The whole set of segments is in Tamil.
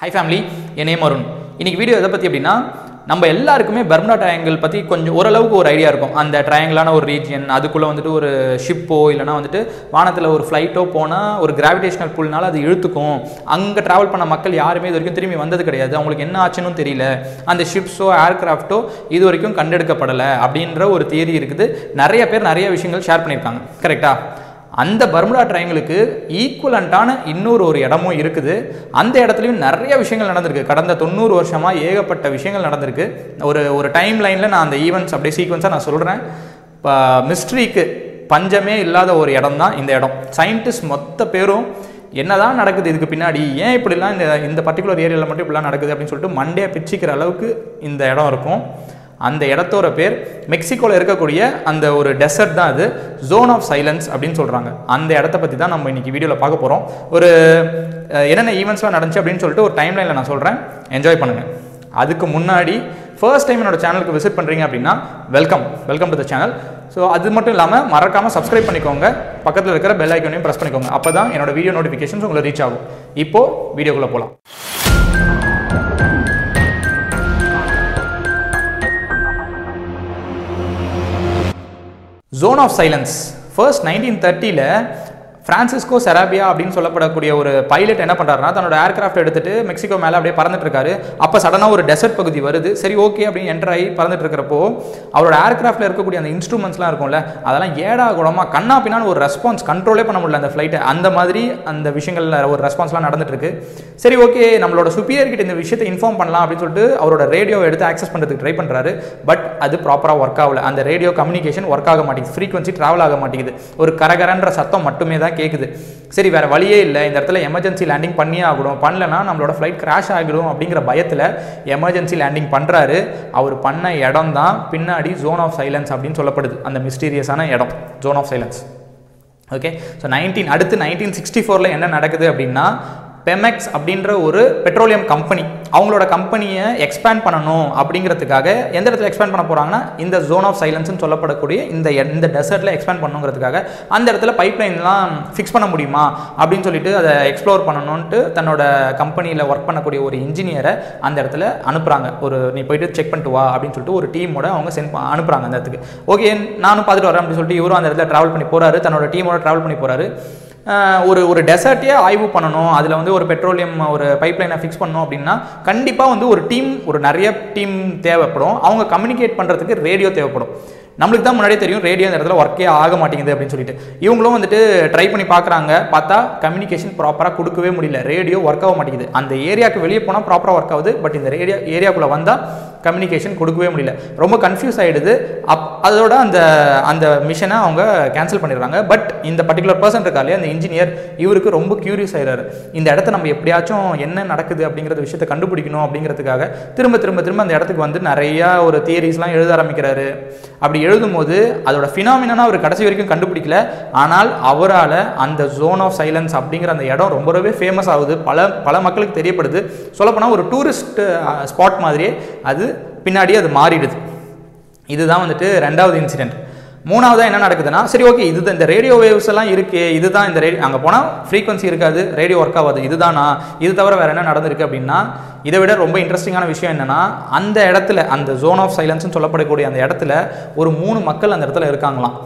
ஹை ஃபேமிலி என் நேம் அருண். இன்னைக்கு வீடியோ எதை பற்றி அப்படின்னா நம்ம எல்லாருக்குமே பர்முடா ட்ரையாங்கிள் பற்றி கொஞ்சம் ஓரளவுக்கு ஒரு ஐடியா இருக்கும். அந்த ட்ரையாங்கிளான ஒரு ரீஜியன் அதுக்குள்ளே வந்துட்டு ஒரு ஷிப்போ இல்லைனா வந்துட்டு வானத்தில் ஒரு ஃப்ளைட்டோ போனால் ஒரு கிராவிடேஷனல் புல்னால அது இழுத்துக்கும். அங்கே ட்ராவல் பண்ண மக்கள் யாருமே இது வரைக்கும் திரும்பி வந்தது கிடையாது. அவங்களுக்கு என்ன ஆச்சுன்னு தெரியல. அந்த ஷிப்ஸோ ஏர்கிராஃப்ட்டோ இது வரைக்கும் கண்டெடுக்கப்படலை அப்படின்ற ஒரு தியரி இருக்குது. நிறைய பேர் நிறைய விஷயங்கள் ஷேர் பண்ணியிருக்காங்க. கரெக்டாக அந்த பர்முடா ட்ரையங்களுக்கு ஈக்குவலண்ட்டான இன்னொரு ஒரு இடமும் இருக்குது. அந்த இடத்துலையும் நிறைய விஷயங்கள் நடந்திருக்கு. கடந்த தொண்ணூறு வருஷமாக ஏகப்பட்ட விஷயங்கள் நடந்திருக்கு. ஒரு ஒரு டைம் லைனில் நான் அந்த ஈவெண்ட்ஸ் அப்படியே சீக்வன்ஸாக நான் சொல்கிறேன் இப்போ மிஸ்ட்ரிக்கு பஞ்சமே இல்லாத ஒரு இடம் தான் இந்த இடம். சயின்டிஸ்ட் மொத்த பேரும் என்னதான் நடக்குது இதுக்கு பின்னாடி? ஏன் இப்படிலாம் இந்த இந்த பர்டிகுலர் ஏரியாவில் மட்டும் இப்படிலாம் நடக்குது அப்படின்னு சொல்லிட்டு மண்டே பிச்சுக்கிற அளவுக்கு இந்த இடம் இருக்கும். அந்த இடத்தோட பேர் மெக்சிகோவில் இருக்கக்கூடிய அந்த ஒரு டெசர்ட் தான் அது. ஜோன் ஆஃப் சைலன்ஸ் அப்படின்னு சொல்கிறாங்க அந்த இடத்த பற்றி தான் நம்ம இன்றைக்கி வீடியோவில் பார்க்க போகிறோம் ஒரு என்னென்ன ஈவெண்ட்ஸ்லாம் நடந்துச்சு அப்படின்னு சொல்லிட்டு ஒரு டைம் லைனில் நான் சொல்கிறேன் என்ஜாய் பண்ணுங்கள் அதுக்கு முன்னாடி ஃபர்ஸ்ட் டைம் என்னோட சேனலுக்கு விசிட் பண்ணுறீங்க அப்படின்னா welcome welcome to the channel so அது மட்டும் இல்லாமல் மறக்காமல் சப்ஸ்கிரைப் பண்ணிக்கோங்க. பக்கத்தில் இருக்கிற பெல் ஐக்கனையும் ப்ரெஸ் பண்ணிக்கோங்க. அப்போ தான் என்னோட வீடியோ நோட்டிஃபிகேஷன்ஸ் உங்களுக்கு ரீச் ஆகும். இப்போது வீடியோக்குள்ளே போகலாம் zone of silence first nineteen தேர்ட்டியில் Francisco Sarabia அப்படின்னு சொல்லப்படக்கூடிய ஒரு பைலட் என்ன பண்ணுறாருனா தன்னோட ஏர்கிராஃப்ட் எடுத்துட்டு மெக்சிகோ மேலே அப்படியே பறந்துட்டு இருக்காரு. அப்போ சடனாக ஒரு டெசர்ட் பகுதி வருது. சரி ஓகே அப்படின்னு என்டர் ஆகி பறந்துட்டு இருக்கிறப்போ அவரோட ஏர்கிராஃப்டில் இருக்கக்கூடிய அந்த இன்ஸ்ட்ருமெண்ட்ஸ்லாம் இருக்கும்ல அதெல்லாம் ஏடா குடமா கண்ணா பின்னான்னு ஒரு ரெஸ்பான்ஸ் கண்ட்ரோலே பண்ண முடியல அந்த ஃப்ளைட்டை அந்த மாதிரி அந்த விஷயங்களில் ஒரு ரெஸ்பான்ஸ்லாம் நடந்துட்டு இருக்கு. சரி ஓகே நம்மளோட சுப்பியர்கிட்ட இந்த விஷயத்தை இன்ஃபார்ம் பண்ணலாம் அப்படின்னு சொல்லிட்டு அவரோட ரேடியோவை எடுத்து ஆக்சஸ் பண்ணுறதுக்கு ட்ரை பண்ணுறாரு பட் அது ப்ராப்பராக ஒர்க் ஆகல. அந்த ரேடியோ கம்யூனிகேஷன் ஒர்க் ஆக மாட்டேங்குது. ஃப்ரீக்வன்சி ட்ராவல் ஆக மாட்டேங்குது. ஒரு கரகரன்ற சத்தம் மட்டுமே தான் கேட்குது சரி வேறு வழியே இல்லை. இந்த இடத்துல எமர்ஜென்சி லேண்டிங் பண்ணியே ஆகணும். பண்ணலனா நம்மளோட ஃப்ளைட் கிராஷ் ஆகிடும் அப்படிங்கிற பயத்தில் எமர்ஜென்சி லேண்டிங் பண்ணுறாரு அவர் பண்ண இடம் தான் பின்னாடி ஜோன் ஆஃப் சைலன்ஸ் அப்படின்னு சொல்லப்படுது. அந்த மிஸ்டீரியஸான இடம் zone of silence okay so nineteen அடுத்து நைன்டீன் சிக்ஸ்டி ஃபோரில் என்ன நடக்குது அப்படின்னா பெமெக்ஸ் அப்படின்ற ஒரு பெட்ரோலியம் கம்பெனி அவங்களோட கம்பெனியை எக்ஸ்பேண்ட் பண்ணணும் அப்படிங்கிறதுக்காக எந்த இடத்துல எக்ஸ்பேண்ட் பண்ண போகிறாங்கன்னா இந்த ஜோன் ஆஃப் சைலன்ஸ்னு சொல்லப்படக்கூடிய இந்த இந்த டெசர்ட்டில் எக்ஸ்பேண்ட் பண்ணுங்கிறதுக்காக அந்த இடத்துல பைப்லைன்லாம் ஃபிக்ஸ் பண்ண முடியுமா அப்படின்னு சொல்லிட்டு அதை எக்ஸ்ப்ளோர் பண்ணணும்ன்ட்டு தன்னோட கம்பெனியில் ஒர்க் பண்ணக்கூடிய ஒரு இன்ஜினியரை அந்த இடத்துல அனுப்புகிறாங்க ஒரு நீ போயிட்டு செக் பண்ணிட்டு வா அப்படின்னு சொல்லிட்டு ஒரு டீமோட அவங்க சென்ட் அனுப்புகிறாங்க அந்த இடத்துக்கு. ஓகே நானும் பார்த்துட்டு வரேன் அப்படின்னு சொல்லிட்டு இவரும் அந்த இடத்துல ட்ராவல் பண்ணி போகிறாரு தன்னோட டீமோட ட்ராவல் பண்ணி போகிறாரு ஒரு ஒரு டெசர்ட்டே ஆய்வு பண்ணணும். அதில் வந்து ஒரு பெட்ரோலியம் ஒரு பைப்லைனை ஃபிக்ஸ் பண்ணணும் அப்படின்னா கண்டிப்பாக வந்து ஒரு டீம் ஒரு நிறைய டீம் தேவைப்படும். அவங்க கம்யூனிகேட் பண்ணுறதுக்கு ரேடியோ தேவைப்படும். நம்மளுக்கு தான் முன்னாடியே தெரியும் ரேடியோ இந்த இடத்துல ஒர்க்கே ஆக மாட்டேங்குது அப்படின்னு சொல்லிட்டு. இவங்களும் வந்துட்டு ட்ரை பண்ணி பார்க்குறாங்க. பார்த்தா கம்யூனிகேஷன் ப்ராப்பராக கொடுக்கவே முடியல. ரேடியோ ஒர்க் ஆக மாட்டேங்குது. அந்த ஏரியாவுக்கு வெளியே போனால் ப்ராப்பராக ஒர்க் ஆகுது. பட் இந்த ரேடியோ ஏரியாக்குள்ளே வந்தால் கம்யூனிகேஷன் கொடுக்கவே முடியல. ரொம்ப கன்ஃபியூஸ் ஆகிடுது அப் அதோட அந்த அந்த மிஷனை அவங்க கேன்சல் பண்ணிடுறாங்க. பட் இந்த பர்டிகுலர் பர்சன் இருக்காலே அந்த இன்ஜினியர் இவருக்கு ரொம்ப கியூரியஸ் ஆகிறாரு இந்த இடத்த நம்ம எப்படியாச்சும் என்ன நடக்குது அப்படிங்கிறத விஷயத்தை கண்டுபிடிக்கணும் அப்படிங்கிறதுக்காக திரும்ப திரும்ப திரும்ப அந்த இடத்துக்கு வந்து நிறையா ஒரு தியரிஸ்லாம் எழுத ஆரம்பிக்கிறாரு. அப்படி எழுதும் போது அதோட ஃபினாமினா அவர் கடைசி வரைக்கும் கண்டுபிடிக்கல. ஆனால் அவரால் அந்த ஜோன் ஆஃப் சைலன்ஸ் அப்படிங்கிற அந்த இடம் ரொம்ப ரொம்பவே ஃபேமஸ் ஆகுது. பல பல மக்களுக்கு தெரியப்படுது. சொல்லப்போனால் ஒரு டூரிஸ்ட் ஸ்பாட் மாதிரியே அது பின்னாடி அது மாறிடுது. இதுதான் வந்துட்டு ரெண்டாவது இன்சிடென்ட் மூணாவதாக என்ன நடக்குதுன்னா சரி ஓகே இது இந்த ரேடியோ வேவ்ஸ் எல்லாம் இருக்கு இதுதான் இந்த ரேடியோ அங்கே போனால் ஃப்ரீக்வன்சி இருக்காது ரேடியோ ஒர்க் ஆகாது இதுதானா இது தவிர வேறு என்ன நடந்திருக்கு அப்படின்னா இதை விட ரொம்ப இன்ட்ரெஸ்டிங்கான விஷயம் என்னென்னா அந்த இடத்துல அந்த ஜோன் ஆஃப் சைலன்ஸ்னு சொல்லப்படக்கூடிய அந்த இடத்துல ஒரு மூணு மக்கள் அந்த இடத்துல இருக்காங்களாம்.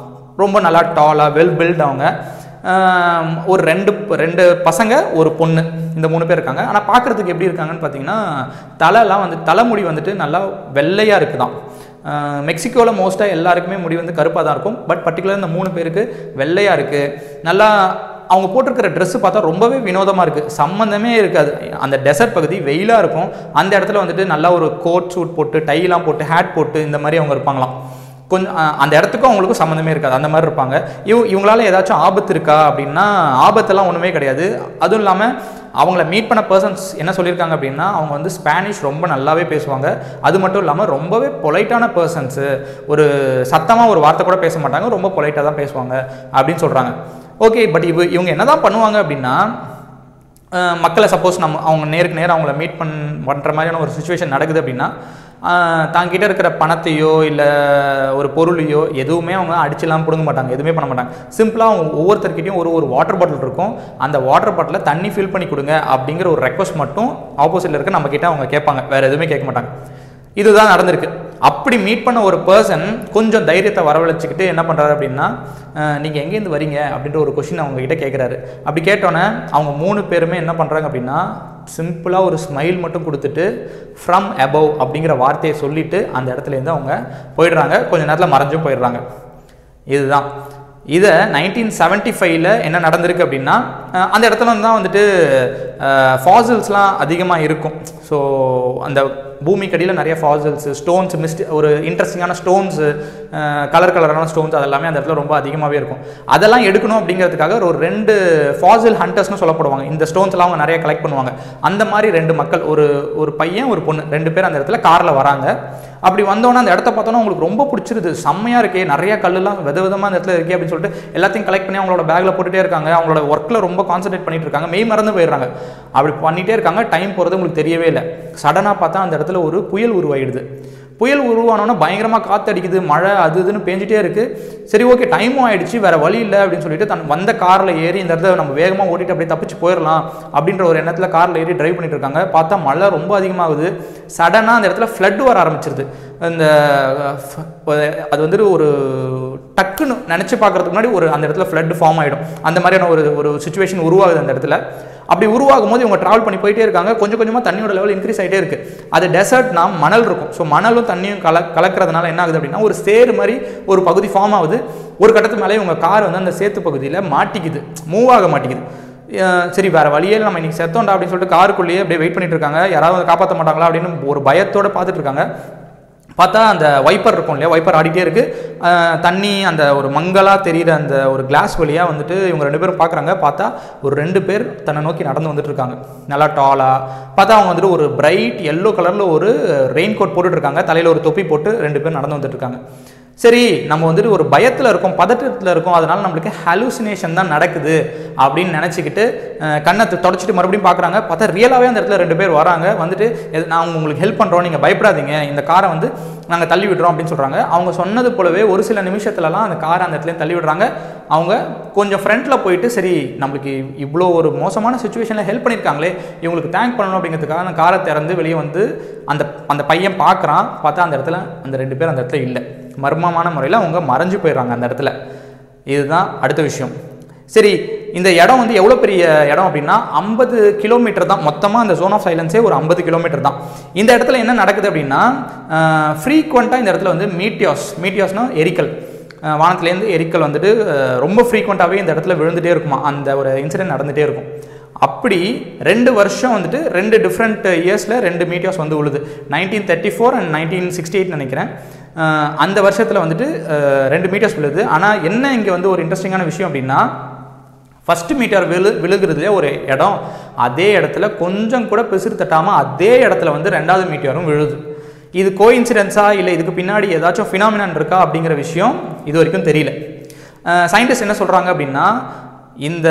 ரொம்ப நல்லா டாலாக வெல் பில்ட் அவங்க. ஒரு ரெண்டு ரெண்டு பசங்க ஒரு பொண்ணு இந்த மூணு பேர் இருக்காங்க. ஆனால் பார்க்குறதுக்கு எப்படி இருக்காங்கன்னு பார்த்தீங்கன்னா தலைலாம் வந்து தலைமுடி வந்துட்டு நல்லா வெள்ளையாக இருக்குதான். மெக்சிகோவில் மோஸ்ட்டாக எல்லாருக்குமே முடி வந்து கருப்பாக தான் இருக்கும். பட் பர்டிகுலர் இந்த மூணு பேருக்கு வெள்ளையாக இருக்குது நல்லா அவங்க போட்டிருக்கிற ட்ரெஸ்ஸு பார்த்தா ரொம்பவே வினோதமாக இருக்குது சம்மந்தமே இருக்காது. அந்த டெசர்ட் பகுதி வெயிலாக இருக்கும். அந்த இடத்துல வந்துட்டு நல்லா ஒரு கோட் சூட் போட்டு டைலாம் போட்டு ஹேட் போட்டு இந்த மாதிரி அவங்க இருப்பாங்களாம். கொஞ்சம் அந்த இடத்துக்கும் அவங்களுக்கும் சம்மந்தமே இருக்காது. அந்த மாதிரி இருப்பாங்க. இவ் இவங்களால ஏதாச்சும் ஆபத்து இருக்கா அப்படின்னா ஆபத்தெல்லாம் ஒன்றுமே கிடையாது. அதுவும் இல்லாமல் அவங்கள மீட் பண்ண பர்சன்ஸ் என்ன சொல்லியிருக்காங்க அப்படின்னா அவங்க வந்து ஸ்பானிஷ் ரொம்ப நல்லாவே பேசுவாங்க. அது மட்டும் இல்லாமல் ரொம்பவே பொலைட்டான பர்சன்ஸு ஒரு சத்தமாக ஒரு வார்த்தை கூட பேச மாட்டாங்க. ரொம்ப பொலைட்டாக தான் பேசுவாங்க அப்படின்னு சொல்கிறாங்க ஓகே பட் இவ இவங்க என்ன தான் பண்ணுவாங்க அப்படின்னா மக்களை சப்போஸ் நம்ம அவங்க நேருக்கு நேரம் அவங்கள மீட் பண் பண்ணுற மாதிரியான ஒரு சுச்சுவேஷன் நடக்குது அப்படின்னா தாங்கிட்ட இருக்கிற பணத்தையோ இல்லை ஒரு பொருளையோ எதுவுமே அவங்க அடிச்சுலாம் பிடுங்க மாட்டாங்க. எதுவுமே பண்ண மாட்டாங்க. சிம்பிளாக அவங்க ஒவ்வொருத்தர்கிட்டையும் ஒரு ஒரு வாட்டர் பாட்டில் இருக்கும். அந்த வாட்டர் பாட்டிலில் தண்ணி ஃபில் பண்ணி கொடுங்க அப்படிங்கிற ஒரு ரெக்வஸ்ட் மட்டும் ஆப்போசிட்டில் இருக்க நம்மக்கிட்ட அவங்க கேட்பாங்க. வேறு எதுவுமே கேட்க மாட்டாங்க. இதுதான் நடந்திருக்கு. அப்படி மீட் பண்ண ஒரு பர்சன் கொஞ்சம் தைரியத்தை வரவழைச்சிக்கிட்டு என்ன பண்ணுறாரு அப்படின்னா நீங்கள் எங்கேருந்து வரீங்க? அப்படின்ற ஒரு கொஷின் அவங்ககிட்ட கேட்குறாரு அப்படி கேட்டோன்னே அவங்க மூணு பேருமே என்ன பண்ணுறாங்க அப்படின்னா சிம்பிளாக ஒரு ஸ்மைல் மட்டும் கொடுத்துட்டு ஃப்ரம் அபவ் அப்படிங்கிற வார்த்தையை சொல்லிட்டு அந்த இடத்துல இருந்து அவங்க போயிடுறாங்க. கொஞ்ச நேரத்தில் மறைஞ்சும் போயிடுறாங்க. இதுதான். இதை நைன்டீன் செவன்ட்டி ஃபைவ்ல என்ன நடந்திருக்கு அப்படின்னா அந்த இடத்துல தான் வந்துட்டு ஃபாசில்ஸ்லாம் அதிகமாக இருக்கும். ஸோ அந்த பூமிக்கடியில் நிறைய ஃபாசல்ஸ் ஸ்டோன்ஸ் மிஸ்ட் ஒரு இன்ட்ரெஸ்டிங்கான ஸ்டோன்ஸு கலர் கலரான ஸ்டோன்ஸ் அதெல்லாமே அந்த இடத்துல ரொம்ப அதிகமாகவே இருக்கும். அதெல்லாம் எடுக்கணும் அப்படிங்கிறதுக்காக ஒரு ரெண்டு ஃபாசில் ஹண்டர்ஸ்னு சொல்லப்படுவாங்க. இந்த ஸ்டோன்ஸ்லாம் அவங்க நிறைய கலெக்ட் பண்ணுவாங்க. அந்த மாதிரி ரெண்டு மக்கள் ஒரு ஒரு பையன் ஒரு பொண்ணு ரெண்டு பேர் அந்த இடத்துல காரில் வராங்க. அப்படி வந்தோன்னே அந்த இடத்த பார்த்தோன்னா உங்களுக்கு ரொம்ப பிடிச்சிருது. செம்மையாக இருக்கே. நிறைய கல்லுலாம் வித விதமாக அந்த இடத்துல இருக்கே அப்படின்னு சொல்லிட்டு எல்லாத்தையும் கலெக்ட் பண்ணி அவங்களோட பேக்கில் போட்டுகிட்டே இருக்காங்க. அவங்களோட ஒர்க்கில் ரொம்ப கான்சன்ட்ரேட் பண்ணிட்டு இருக்காங்க. மெய் மறந்து போயிடுறாங்க. அப்படி பண்ணிகிட்டே இருக்காங்க. டைம் போகிறது உங்களுக்கு தெரியவே இல்லை. சடனாக பார்த்தா அந்த இடத்துல ஒரு புயல் உருவாயிடுது. புயல் உருவானோன்னே பயங்கரமாக காற்று அடிக்குது மழை அது இதுன்னு பேஞ்சிட்டே இருக்குது சரி ஓகே டைமும் ஆயிடுச்சு வேறு வழி இல்லை அப்படின்னு சொல்லிட்டு தன் வந்த காரில் ஏறி இந்த இடத்துல நம்ம வேகமாக ஓட்டிட்டு அப்படியே தப்பிச்சு போயிடலாம் அப்படின்ற ஒரு எண்ணத்தில் காரில் ஏறி டிரைவ் பண்ணிட்டு இருக்காங்க. பார்த்தா மழை ரொம்ப அதிகமாகுது. சடனாக அந்த இடத்துல ஃப்ளட் வர ஆரம்பிச்சிருது. இந்த அது வந்துட்டு ஒரு டக்குன்னு நினச்சி பார்க்கறதுக்கு முன்னாடி ஒரு அந்த இடத்துல ஃப்ளட் ஃபார்ம் ஆகிடும் அந்த மாதிரியான ஒரு ஒரு சுச்சுவேஷன் உருவாகுது அந்த இடத்துல. அப்படி உருவாகும் போது இவங்க ட்ராவல் பண்ணி போயிட்டே இருக்காங்க. கொஞ்சம் கொஞ்சமாக தண்ணியோட லெவல் இன்க்ரீஸ் ஆகிட்டே இருக்குது அது டெசர்ட்னா மணல் இருக்கும். ஸோ மணலும் தண்ணியும் கல கலக்கிறதுனால என்ன ஆகுது அப்படின்னா ஒரு சேர் மாதிரி ஒரு பகுதி ஃபார்ம் ஆகுது. ஒரு கட்டத்துக்கு மேலே இவங்க கார் வந்து அந்த சேத்து பகுதியில் மாட்டிக்குது. மூவ் ஆக மாட்டிக்குது. சரி வேற வழியே நம்ம இன்னைக்கு செத்தோண்டா அப்படின்னு சொல்லிட்டு காருக்குள்ளேயே அப்படியே வெயிட் பண்ணிட்டு இருக்காங்க. யாராவது காப்பாற்ற மாட்டாங்களா அப்படின்னு ஒரு பயத்தோட பார்த்துட்டு இருக்காங்க. பார்த்தா அந்த வைப்பர் இருக்கும் இல்லையா? வைப்பர் ஆடிட்டே இருக்கு. தண்ணி அந்த ஒரு மங்களாக தெரியிற அந்த ஒரு கிளாஸ் வழியாக வந்துட்டு இவங்க ரெண்டு பேரும் பார்க்குறாங்க. பார்த்தா ஒரு ரெண்டு பேர் தன்னை நோக்கி நடந்து வந்துட்டு இருக்காங்க நல்லா டாலாக பார்த்தா அவங்க வந்துட்டு ஒரு பிரைட் எல்லோ கலரில் ஒரு ரெயின் கோட் போட்டுட்டு இருக்காங்க ஒரு தொப்பி போட்டு ரெண்டு பேர் நடந்து வந்துட்டு இருக்காங்க சரி நம்ம வந்துட்டு ஒரு பயத்தில் இருக்கோம் பதட்டத்தில் இருக்கோம் அதனால நம்மளுக்கு ஹலூசினேஷன் தான் நடக்குது அப்படின்னு நினச்சிக்கிட்டு கண்ணத்தை தொடச்சிட்டு மறுபடியும் பார்க்குறாங்க பார்த்தா ரியலாகவே அந்த இடத்துல ரெண்டு பேர் வராங்க. வந்துட்டு "எது- நான் உங்களுக்கு ஹெல்ப் பண்ணுறோம் நீங்கள் பயப்படாதீங்க. இந்த காரை வந்து நாங்கள் தள்ளி விடுறோம் அப்படின்னு சொல்கிறாங்க அவங்க சொன்னது போலவே ஒரு சில நிமிஷத்துலலாம் அந்த காரை அந்த இடத்துல தள்ளி விடுறாங்க. அவங்க கொஞ்சம் ஃப்ரண்ட்டில் போயிட்டு சரி நம்மளுக்கு இவ்வளோ ஒரு மோசமான சுச்சுவேஷனில் ஹெல்ப் பண்ணியிருக்காங்களே இவங்களுக்கு தேங்க் பண்ணணும் அப்படிங்கிறதுக்காக அந்த காரை திறந்து வெளியே வந்து அந்த அந்த பையன் பார்க்குறான் பார்த்தா அந்த இடத்துல அந்த ரெண்டு பேர் அந்த இடத்துல இல்லை. மர்மமான முறையில் அவங்க மறைஞ்சு போயிடுறாங்க அந்த இடத்துல. இதுதான் அடுத்த விஷயம். சரி இந்த இடம் வந்து எவ்வளோ பெரிய இடம் அப்படின்னா ஐம்பது கிலோமீட்டர் தான். மொத்தமாக அந்த ஜோன் ஆஃப் சைலன்ஸே ஒரு ஐம்பது கிலோமீட்டர் தான். இந்த இடத்துல என்ன நடக்குது அப்படின்னா ஃப்ரீக்வெண்ட்டாக இந்த இடத்துல வந்து மீட்டியாஸ் மீட்டியாஸ்னா எரிக்கல். வானத்துலேருந்து எரிக்கல் வந்துட்டு ரொம்ப ஃப்ரீக்வெண்ட்டாகவே இந்த இடத்துல விழுந்துகிட்டே இருக்குமா? அந்த ஒரு இன்சிடென்ட் நடந்துகிட்டே இருக்கும். அப்படி ரெண்டு வருஷம் வந்துட்டு ரெண்டு டிஃப்ரெண்ட் இயர்ஸில் ரெண்டு மீட்டியாஸ் வந்து உழுது. Nineteen thirty four and nineteen sixty eight நினைக்கிறேன். அந்த வருஷத்தில் வந்துட்டு ரெண்டு மீட்டர்ஸ் விழுது. ஆனால் என்ன இங்கே வந்து ஒரு இன்ட்ரெஸ்டிங்கான விஷயம் அப்படின்னா ஃபஸ்ட்டு மீட்டர் விழு விழுகிறதுலே ஒரு இடம் அதே இடத்துல கொஞ்சம் கூட பிசிறு தட்டாமல் அதே இடத்துல வந்து ரெண்டாவது மீட்டரும் விழுது. இது கோ இன்சிடென்ஸா இல்லை இதுக்கு பின்னாடி ஏதாச்சும் ஃபினாமினன் இருக்கா? அப்படிங்கிற விஷயம் இது வரைக்கும் தெரியல. சயின்டிஸ்ட் என்ன சொல்கிறாங்க அப்படின்னா இந்த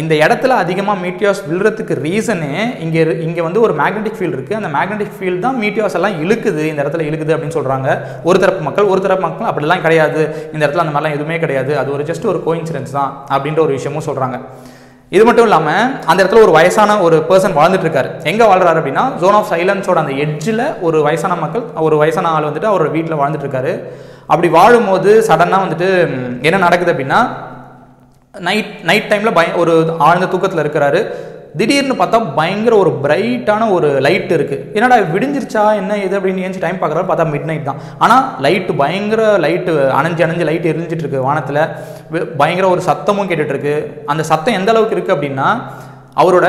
இந்த இடத்துல அதிகமாக மீட்டியாஸ் விழுறதுக்கு ரீசனே இங்கே இங்கே வந்து ஒரு மேக்னெட்டிக் ஃபீல்டு இருக்குது அந்த மேக்னெட்டிக் ஃபீல்டு தான் மீட்டியாஸ் எல்லாம் இழுக்குது. இந்த இடத்துல இழுக்குது அப்படின்னு சொல்கிறாங்க ஒரு தரப்பு மக்கள் ஒரு தரப்பு மக்கள் அப்படிலாம் கிடையாது. இந்த இடத்துல அந்த மாதிரிலாம் எதுவுமே கிடையாது. அது ஒரு ஜஸ்ட் ஒரு கோயின்சிடன்ஸ் தான் அப்படின்ற ஒரு விஷயமும் சொல்கிறாங்க இது மட்டும் இல்லாமல் அந்த இடத்துல ஒரு வயசான ஒரு பர்சன் வாழ்ந்துட்டு இருக்காரு எங்கே வாழ்றாரு அப்படின்னா ஜோன் ஆஃப் சைலன்ஸோட அந்த எட்ஜில் ஒரு வயசான மக்கள் ஒரு வயசான ஆள் வந்துட்டு அவரோட வீட்டில் வாழ்ந்துட்டு இருக்காரு அப்படி வாழும்போது சடனாக வந்துட்டு என்ன நடக்குது அப்படின்னா நைட் நைட் டைமில் பய ஒரு ஆழ்ந்த தூக்கத்தில் இருக்கிறாரு. திடீர்னு பார்த்தா பயங்கர ஒரு பிரைட்டான ஒரு லைட் இருக்குது என்னடா விடிஞ்சிருச்சா? என்ன இது அப்படின்னு ஏஞ்சி டைம் பார்க்குறாரு பார்த்தா மிட் நைட் தான். ஆனால் லைட்டு பயங்கர லைட்டு அணைஞ்சு அணைஞ்சு லைட் எரிஞ்சிட்ருக்கு வானத்தில். பயங்கர ஒரு சத்தமும் கேட்டுட்ருக்கு அந்த சத்தம் எந்த அளவுக்கு இருக்குது அப்படின்னா அவரோட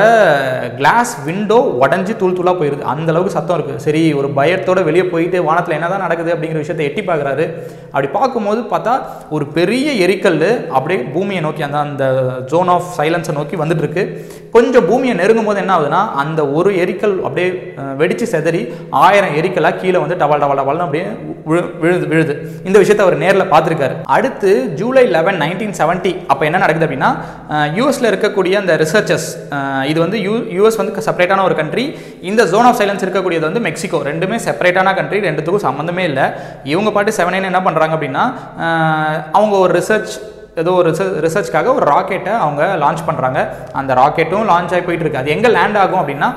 கிளாஸ் விண்டோ உடஞ்சி தூள் தூளாக போயிருது. அந்தளவுக்கு சத்தம் இருக்குது சரி ஒரு பயத்தோடு வெளியே போயிட்டு வானத்தில் என்னதான் நடக்குது அப்படிங்கிற விஷயத்தை எட்டி பார்க்குறாரு. அப்படி பார்க்கும்போது பார்த்தா ஒரு பெரிய எரிக்கல் அப்படியே பூமியை நோக்கி அந்த அந்த ஜோன் ஆஃப் சைலன்ஸை நோக்கி வந்துட்டுருக்கு. கொஞ்சம் பூமியை நெருங்கும் போது என்ன ஆகுதுன்னா அந்த ஒரு எரிக்கல் அப்படியே வெடித்து செதறி ஆயிரம் எரிக்கலாக கீழே வந்து டவல் டவல் டவால்னு அப்படியே விழு விழுது விழுது. இந்த விஷயத்தை அவர் நேரில் பார்த்துருக்காரு. அடுத்து ஜூலை லெவன் நைன்டீன் செவன்ட்டி அப்போ என்ன நடக்குது அப்படின்னா யூஎஸில் இருக்கக்கூடிய அந்த ரிசர்ச்சர்ஸ் இது வந்து யூ யூஎஸ் வந்து செப்பரேட்டான ஒரு கண்ட்ரி இந்த ஜோன் ஆஃப் சைலன்ஸ் இருக்கக்கூடியது வந்து மெக்சிகோ ரெண்டுமே செப்பரேட்டான கண்ட்ரி ரெண்டுத்துக்கும் சம்மந்தமே இல்லை. இவங்க பாட்டு செவன் என்ன பண்ணுறாங்க அப்படின்னா அவங்க ஒரு ரிசர்ச் ஏதோ ஒரு ரிசர்ச் ரிசர்ச்க்காக ஒரு ராக்கெட்டை அவங்க லான்ச் பண்ணுறாங்க அந்த ராக்கெட்டும் லான்ச் ஆகி போயிட்டு இருக்கு. அது எங்கே லேண்ட் ஆகும் அப்படின்னா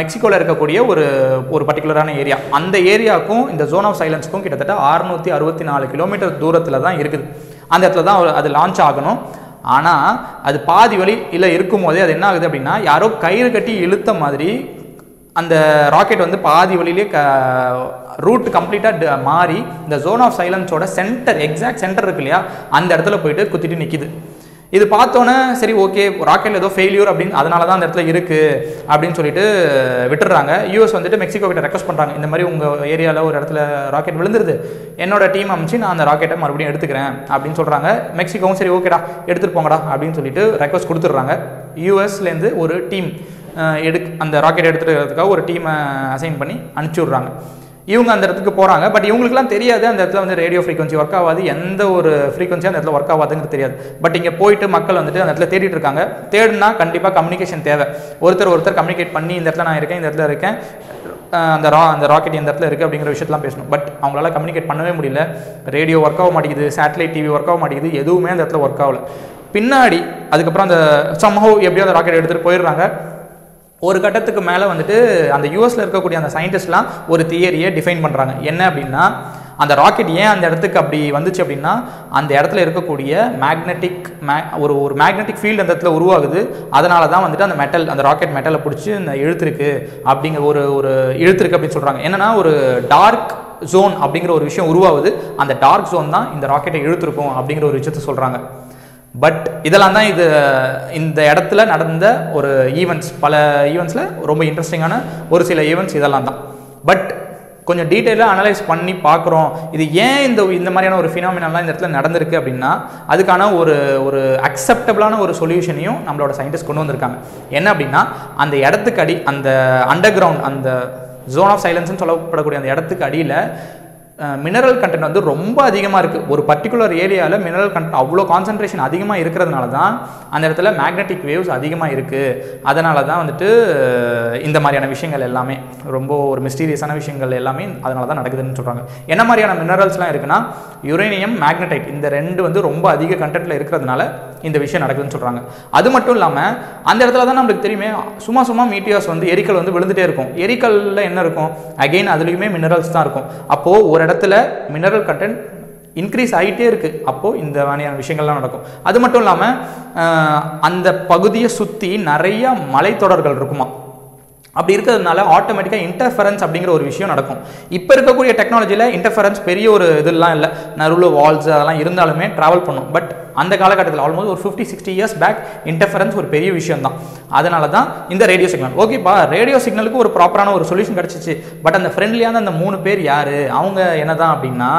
மெக்சிகோவில் இருக்கக்கூடிய ஒரு ஒரு பர்டிகுலரான ஏரியா அந்த ஏரியாவுக்கும் இந்த ஜோன் ஆஃப் சைலன்ஸுக்கும் கிட்டத்தட்ட அறுநூற்றி அறுபத்தி நாலு கிலோமீட்டர் தூரத்தில் தான் இருக்குது. அந்த இடத்துல தான் அது லான்ச் ஆகணும். ஆனால் அது பாதி வழி இல்லை இருக்கும் போதே அது என்ன ஆகுது அப்படின்னா யாரோ கயிறு கட்டி இழுத்த மாதிரி அந்த ராக்கெட் வந்து பாதி வழியிலே க ரூட் கம்ப்ளீட்டாக மாறி இந்த ஜோன் ஆஃப் சைலன்ஸோட சென்டர் எக்ஸாக்ட் சென்டர் இருக்கு இல்லையா? அந்த இடத்துல போயிட்டு குத்திட்டு நிற்கிது இது பார்த்தோன்னே சரி ஓகே ராக்கெட் ஏதோ ஃபெயிலியூர் அப்படின்னு அதனால தான் அந்த இடத்துல இருக்குது அப்படின்னு சொல்லிட்டு விட்டுறாங்க யூஎஸ் வந்துட்டு மெக்சிகோ கிட்ட ரெக்வஸ்ட் பண்ணுறாங்க இந்த மாதிரி உங்கள் ஏரியாவில் ஒரு இடத்துல ராக்கெட் விழுந்துருது. என்னோட டீம் அமைச்சு நான் அந்த ராக்கெட்டை மறுபடியும் எடுத்துக்கிறேன் அப்படின்னு சொல்கிறாங்க மெக்சிகோவும் சரி ஓகேடா எடுத்துகிட்டு போங்கடா அப்படின்னு சொல்லிட்டு ரெக்வஸ்ட் கொடுத்துட்றாங்க. யூஎஸ்லேருந்து ஒரு டீம் எடு அந்த ராக்கெட் எடுத்துகிட்டு வரதுக்காக ஒரு டீமை அசைன் பண்ணி அனுப்பிச்சி விட்றாங்க. இவங்க அந்த இடத்துக்கு போகிறாங்க பட் இவங்களுக்குலாம் தெரியாது அந்த இடத்துல வந்து ரேடியோ ஃப்ரீக்வன்சி ஒர்க் ஆகாது. எந்த ஒரு ஃப்ரீக்வன்சியும் அந்த இடத்துல ஒர்க் ஆகாதுங்கிறது தெரியாது. பட் இங்கே போயிட்டு மக்கள் வந்துட்டு அந்த இடத்துல தேடிட்டு இருக்காங்க. தேடுனா கண்டிப்பாக கம்யூனிகேஷன் தேவை. ஒருத்தர் ஒருத்தர் கம்யூனிகேட் பண்ணி இந்த இடத்துல நான் இருக்கேன் இந்த இடத்துல இருக்கேன். அந்த ரா அந்த ராக்கெட் இந்த இடத்துல இருக்குது அப்படிங்கிற விஷயத்தெலாம் பேசணும். பட் அவங்களால கம்யூனிகேட் பண்ணவே முடியல. ரேடியோ ஒர்க் ஆக மாட்டேங்குது சேட்டலைட் டிவி ஒர்க் ஆக மாட்டேங்குது எதுவுமே அந்த இடத்துல ஒர்க் ஆகல. பின்னாடி அதுக்கப்புறம் அந்த சம்ஹவ் எப்படியோ அந்த ராக்கெட் எடுத்துகிட்டு போயிடுறாங்க. ஒரு கட்டத்துக்கு மேலே வந்துட்டு அந்த யூஎஸில் இருக்கக்கூடிய அந்த சயின்டிஸ்ட்லாம் ஒரு தியரியை டிஃபைன் பண்ணுறாங்க என்ன அப்படின்னா அந்த ராக்கெட் ஏன் அந்த இடத்துக்கு அப்படி வந்துச்சு அப்படின்னா அந்த இடத்துல இருக்கக்கூடிய மேக்னெட்டிக் மே ஒரு ஒரு மேக்னெட்டிக் ஃபீல்டு அந்த இடத்துல உருவாகுது. அதனால தான் வந்துட்டு அந்த மெட்டல் அந்த ராக்கெட் மெட்டலை பிடிச்சி இந்த இழுத்துருக்கு அப்படிங்கிற ஒரு ஒரு இழுத்துருக்கு அப்படின்னு சொல்கிறாங்க என்னென்னா ஒரு டார்க் ஜோன் அப்படிங்கிற ஒரு விஷயம் உருவாகுது. அந்த டார்க் ஜோன் தான் இந்த ராக்கெட்டை இழுத்துருக்கும் அப்படிங்கிற ஒரு விஷயத்த சொல்கிறாங்க பட் இதெல்லாம் தான் இது இந்த இடத்துல நடந்த ஒரு ஈவெண்ட்ஸ் பல ஈவெண்ட்ஸில் ரொம்ப இன்ட்ரெஸ்டிங்கான ஒரு சில ஈவெண்ட்ஸ் இதெல்லாம் தான். பட் கொஞ்சம் டீட்டெயிலாக அனலைஸ் பண்ணி பார்க்குறோம். இது ஏன் இந்த இந்த மாதிரியான ஒரு ஃபினாமினாலாம் இந்த இடத்துல நடந்திருக்கு அப்படின்னா அதுக்கான ஒரு ஒரு அக்செப்டபிளான ஒரு சொல்யூஷனையும் நம்மளோட சயின்டிஸ்ட் கொண்டு வந்திருக்காங்க. என்ன அப்படின்னா அந்த இடத்துக்கு அடி அந்த அண்டர் கிரவுண்ட் அந்த ஜோன் ஆஃப் சைலன்ஸ்னு சொல்லப்படக்கூடிய அந்த இடத்துக்கு அடியில் மினரல் கண்டென்ட் வந்து ரொம்ப அதிகமாக இருக்குது ஒரு பர்டிகுலர் ஏரியாவில் மினரல் கண்டென்ட் அவ்வளோ கான்சன்ட்ரேஷன் அதிகமாக இருக்கிறதுனால தான் அந்த இடத்துல மேக்னெட்டிக் வேவ்ஸ் அதிகமாக இருக்குது அதனால தான் வந்துட்டு இந்த மாதிரியான விஷயங்கள் எல்லாமே ரொம்ப ஒரு மிஸ்டீரியஸான விஷயங்கள் எல்லாமே அதனால தான் நடக்குதுன்னு சொல்கிறாங்க என்ன மாதிரியான மினரல்ஸ்லாம் இருக்குன்னா யுரேனியம் மேக்னடைட் இந்த ரெண்டு வந்து ரொம்ப அதிக கண்டென்ட்டில் இருக்கிறதுனால இந்த விஷயம் நடக்குதுன்னு சொல்கிறாங்க அது மட்டும் இல்லாமல் அந்த இடத்துல தான் நம்மளுக்கு தெரியுமே சும்மா சும்மா மீட்டியாஸ் வந்து எரிக்கல் வந்து விழுந்துட்டே இருக்கும். எரிக்கல்ல என்ன இருக்கும்? அகெயின் அதுலேயுமே மினரல்ஸ் தான் இருக்கும். அப்போது ஒரு இடத்துல மினரல் கண்டென்ட் இன்க்ரீஸ் ஆகிட்டே இருக்குது அப்போது இந்த மாதிரியான விஷயங்கள்லாம் நடக்கும். அது மட்டும் இல்லாமல் அந்த பகுதியை சுற்றி நிறைய மலைத்தொடர்கள் இருக்குமா? அப்படி இருக்கிறதுனால ஆட்டோமேட்டிக்காக இன்டர்ஃபரன்ஸ் அப்படிங்கிற ஒரு விஷயம் நடக்கும். இப்போ இருக்கக்கூடிய டெக்னாலஜியில் இன்டர்ஃபரன்ஸ் பெரிய ஒரு இதெல்லாம் இல்லை. நருளு வால்ஸ் அதெல்லாம் இருந்தாலுமே ட்ராவல் பண்ணும். பட் அந்த காலகட்டத்தில் ஆல்மோஸ்ட் ஒரு fifty sixty years back interference ஒரு பெரிய விஷயம் தான் அதனால தான் இந்த ரேடியோ சிக்னல் ஓகேப்பா ரேடியோ சிக்னலுக்கு ஒரு ப்ராப்பரான ஒரு சொல்யூஷன் கிடச்சிச்சு. பட் அந்த ஃப்ரெண்ட்லியான அந்த மூணு பேர் யார்? அவங்க என்ன தான் அப்படின்னா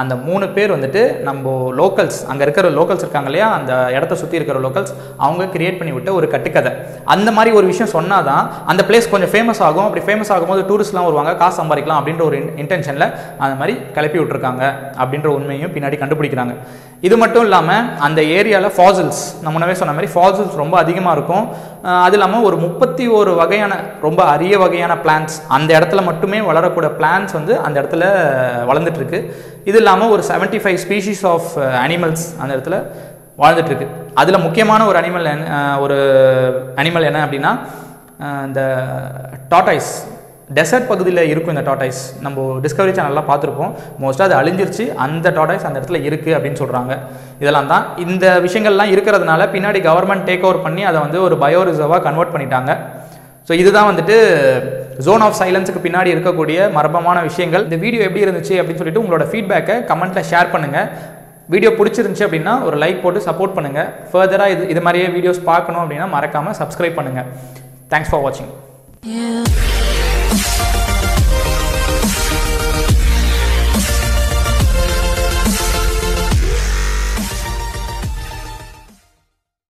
அந்த மூணு பேர் வந்துட்டு நம்ம லோக்கல்ஸ் அங்கே இருக்கிற லோக்கல்ஸ் இருக்காங்க இல்லையா? அந்த இடத்த சுற்றி இருக்கிற லோக்கல்ஸ் அவங்க கிரியேட் பண்ணி விட்ட ஒரு கட்டுக்கதை. அந்த மாதிரி ஒரு விஷயம் சொன்னால் தான் அந்த பிளேஸ் கொஞ்சம் ஃபேமஸ் ஆகும். அப்படி ஃபேமஸ் ஆகும்போது டூரிஸ்ட்லாம் வருவாங்க காசு சம்பாதிக்கலாம் அப்படின்ற ஒரு இன்டென்ஷனில் அந்த மாதிரி கிளப்பி விட்டுருக்காங்க அப்படின்ற உண்மையும் பின்னாடி கண்டுபிடிக்கிறாங்க. இது மட்டும் இல்லாமல் அந்த ஏரியாவில் ஃபாசில்ஸ் நம்ம முன்னவே சொன்ன மாதிரி ஃபாசில்ஸ் ரொம்ப அதிகமாக இருக்கும். அது இல்லாமல் ஒரு முப்பத்தி ஒரு வகையான ரொம்ப அரிய வகையான பிளான்ஸ் அந்த இடத்துல மட்டுமே வளரக்கூடிய பிளான்ஸ் வந்து அந்த இடத்துல வளர்ந்துட்டுருக்கு இது இல்லாமல் ஒரு seventy five species of animals அந்த இடத்துல வாழ்ந்துட்டுருக்கு. அதில் முக்கியமான ஒரு அனிமல் ஒரு அனிமல் என்ன அப்படின்னா இந்த டாட்டாய்ஸ் டெசர்ட் பகுதியில் இருக்கும் இந்த டாட்டாய்ஸ் நம்ம டிஸ்கவரி சேனல்லாம் பார்த்துருப்போம். மோஸ்ட்டாக அது அழிஞ்சிருச்சு. அந்த டாட்டாய்ஸ் அந்த இடத்துல இருக்குது அப்படின்னு சொல்கிறாங்க இதெல்லாம் தான் இந்த விஷயங்கள்லாம் இருக்கிறதுனால பின்னாடி கவர்மெண்ட் டேக் ஓவர் பண்ணி அதை வந்து ஒரு பயோ ரிசர்வாக கன்வெர்ட் பண்ணிட்டாங்க. ஸோ இதுதான் வந்துட்டு ஜோன் ஆஃப் சைலன்ஸுக்கு பின்னாடி இருக்கக்கூடிய மர்மமான விஷயங்கள். இந்த வீடியோ எப்படி இருந்துச்சு அப்படின்னு சொல்லிட்டு உங்களோட ஃபீட்பேக்கை கமெண்ட்டில் ஷேர் பண்ணுங்கள் வீடியோ பிடிச்சிருந்துச்சி அப்படின்னா ஒரு லைக் போட்டு சப்போர்ட் பண்ணுங்கள் ஃபர்தராக இது இது மாதிரியே வீடியோஸ் பார்க்கணும் அப்படின்னா மறக்காமல் சப்ஸ்கிரைப் பண்ணுங்கள் தேங்க்ஸ் ஃபார் வாட்சிங் Yeah.